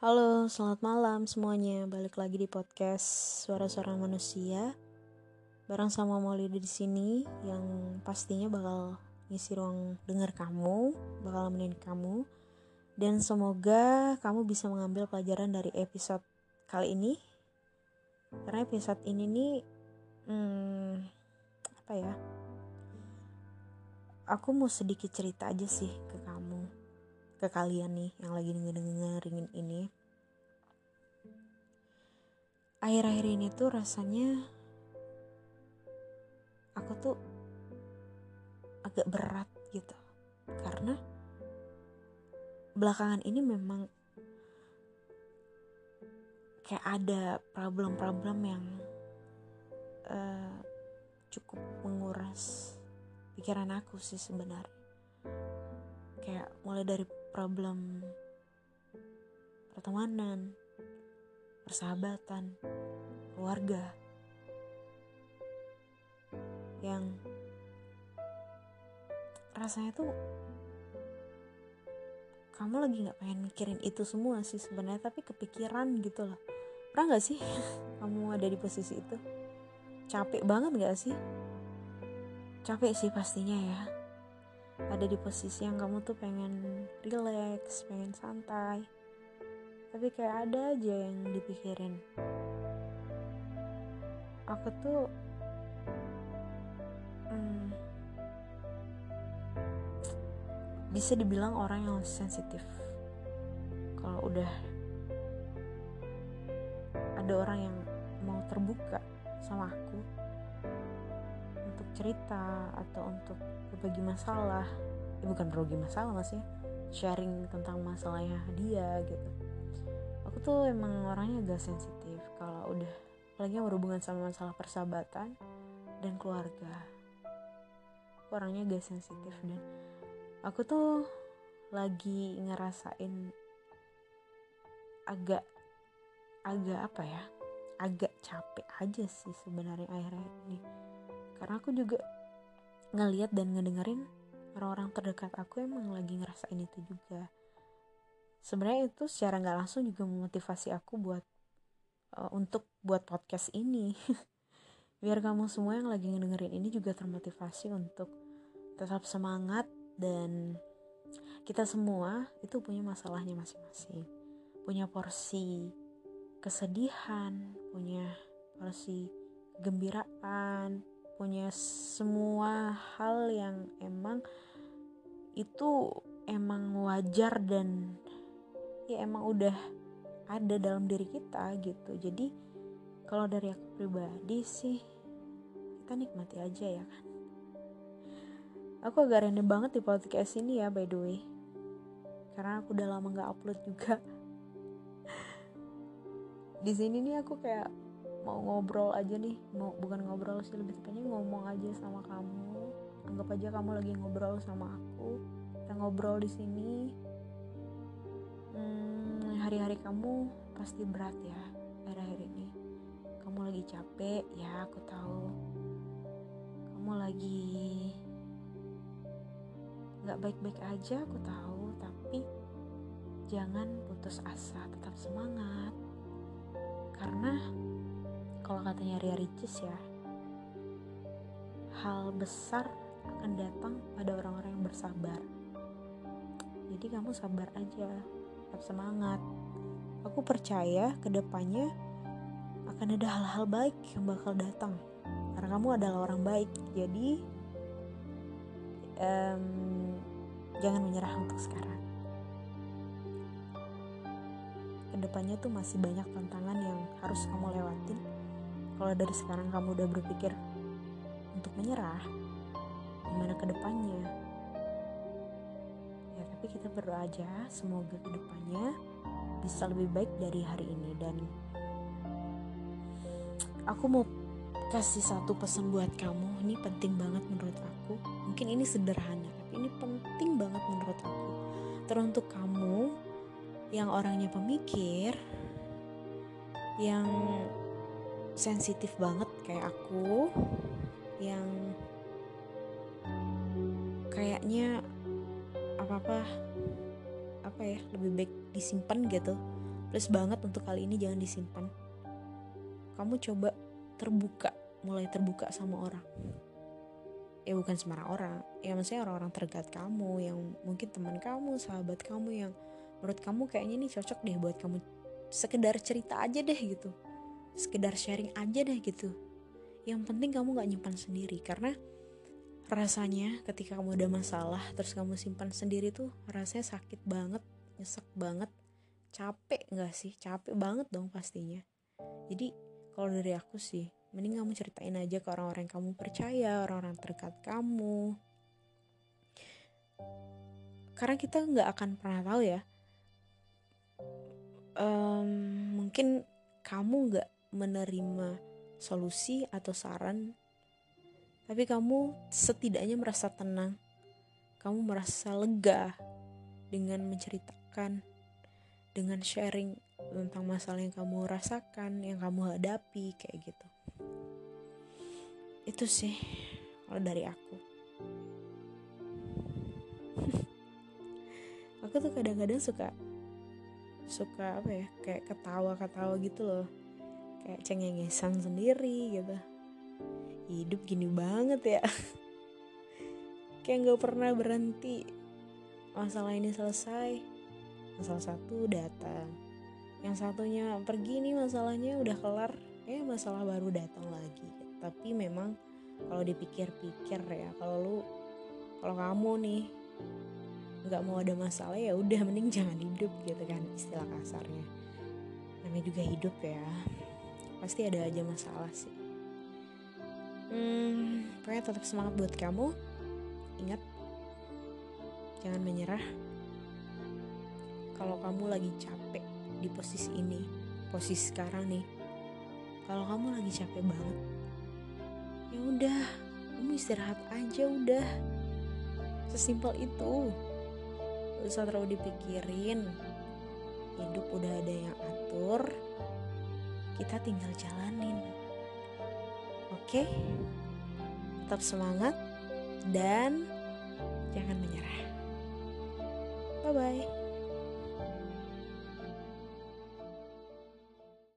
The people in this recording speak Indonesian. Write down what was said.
Halo, selamat malam semuanya. Balik lagi di podcast Suara-suara Manusia. Bareng sama Molly di sini yang pastinya bakal ngisi ruang dengar kamu, bakal nemenin kamu. Dan semoga kamu bisa mengambil pelajaran dari episode kali ini. Karena episode ini nih hmm, apa ya? Aku mau sedikit cerita aja sih ke ke kalian nih yang lagi dengerin ini. Akhir-akhir ini tuh rasanya aku tuh agak berat gitu. Karena belakangan ini memang kayak ada problem-problem yang uh, cukup menguras pikiran aku sih sebenarnya kayak mulai dari problem pertemanan, persahabatan, keluarga yang rasanya tuh kamu lagi nggak pengen mikirin itu semua sih sebenarnya tapi kepikiran gitu loh. Pernah nggak sih kamu ada di posisi itu? Capek banget nggak sih? Capek sih pastinya ya ada di posisi yang kamu tuh pengen relax, pengen santai. Tapi kayak ada aja yang dipikirin. Aku tuh hmm, bisa dibilang orang yang sensitif. Kalau udah ada orang yang mau terbuka sama aku cerita atau untuk berbagi masalah. Ya bukan berbagi masalah masih sharing tentang masalahnya dia gitu. Aku tuh emang orangnya agak sensitif kalau udah apalagi yang berhubungan sama masalah persahabatan dan keluarga. Aku orangnya agak sensitif dan aku tuh lagi ngerasain agak agak apa ya? Agak capek aja sih sebenarnya akhir-akhir ini karena aku juga ngeliat dan ngedengerin orang-orang terdekat aku emang lagi ngerasain itu juga. Sebenarnya itu secara nggak langsung juga memotivasi aku buat uh, untuk buat podcast ini. Biar kamu semua yang lagi ngedengerin ini juga termotivasi untuk tetap semangat dan kita semua itu punya masalahnya masing-masing. Punya porsi kesedihan punya porsi kegembiraan punya semua hal yang emang itu emang wajar dan ya emang udah ada dalam diri kita gitu. Jadi kalau dari aku pribadi sih kita nikmati aja ya kan. Aku agak rendah banget di podcast ini ya by the way. Karena aku udah lama nggak upload juga. Di sini nih aku kayak mau ngobrol aja nih mau bukan ngobrol sih lebih tepatnya ngomong aja sama kamu. Anggap aja kamu lagi ngobrol sama aku kita ngobrol di sini. Hmm, hari-hari kamu pasti berat ya akhir-akhir ini. Kamu lagi capek ya aku tahu. Kamu lagi nggak baik-baik aja aku tahu. Tapi jangan putus asa tetap semangat katanya Ria Ricis ya. Hal besar akan datang pada orang-orang yang bersabar. Jadi kamu sabar aja tetap semangat. Aku percaya ke depannya akan ada hal-hal baik yang bakal datang. Karena kamu adalah orang baik. Jadi um, jangan menyerah untuk sekarang. Ke depannya tuh masih banyak tantangan yang harus kamu lewatin kalau dari sekarang kamu udah berpikir untuk menyerah gimana ke depannya? Ya tapi kita berdoa aja semoga ke depannya bisa lebih baik dari hari ini. Dan aku mau kasih satu pesan buat kamu. Ini penting banget menurut aku. Mungkin ini sederhana tapi ini penting banget menurut aku. Teruntuk kamu yang orangnya pemikir yang sensitif banget kayak aku yang kayaknya apa-apa apa ya lebih baik disimpan gitu. Plus banget untuk kali ini jangan disimpan. Kamu coba terbuka mulai terbuka sama orang. Ya bukan sembarang orang ya maksudnya orang-orang terdekat kamu yang mungkin teman kamu sahabat kamu yang menurut kamu kayaknya ini cocok deh buat kamu. Sekedar cerita aja deh gitu sekedar sharing aja deh gitu. Yang penting kamu gak nyimpan sendiri karena rasanya ketika kamu ada masalah terus kamu simpan sendiri tuh rasanya sakit banget nyesek banget. Capek gak sih? Capek banget dong pastinya. Jadi kalau dari aku sih mending kamu ceritain aja ke orang-orang yang kamu percaya orang-orang terdekat kamu. Karena kita nggak akan pernah tahu ya um, mungkin kamu nggak menerima solusi atau saran tapi kamu setidaknya merasa tenang. Kamu merasa lega dengan menceritakan dengan sharing tentang masalah yang kamu rasakan yang kamu hadapi kayak gitu. Itu sih kalau dari aku. Aku tuh kadang-kadang suka suka apa ya kayak ketawa-ketawa gitu loh kayak cengengesan sendiri gitu. Hidup gini banget ya. Kayak nggak pernah berhenti. Masalah ini selesai masalah satu datang. Yang satunya pergi nih masalahnya udah kelar eh masalah baru datang lagi. Tapi memang kalau dipikir-pikir ya kalau lu kalau kamu nih nggak mau ada masalah ya udah mending jangan hidup gitu kan istilah kasarnya. Namanya juga hidup ya pasti ada aja masalah sih. Hmm, pokoknya tetap semangat buat kamu. Ingat jangan menyerah. Kalau kamu lagi capek di posisi ini posisi sekarang nih kalau kamu lagi capek banget ya udah kamu istirahat aja udah. Sesimpel itu. Gak usah terlalu dipikirin. Hidup udah ada yang atur kita tinggal jalanin Oke, tetap semangat dan jangan menyerah. Bye bye.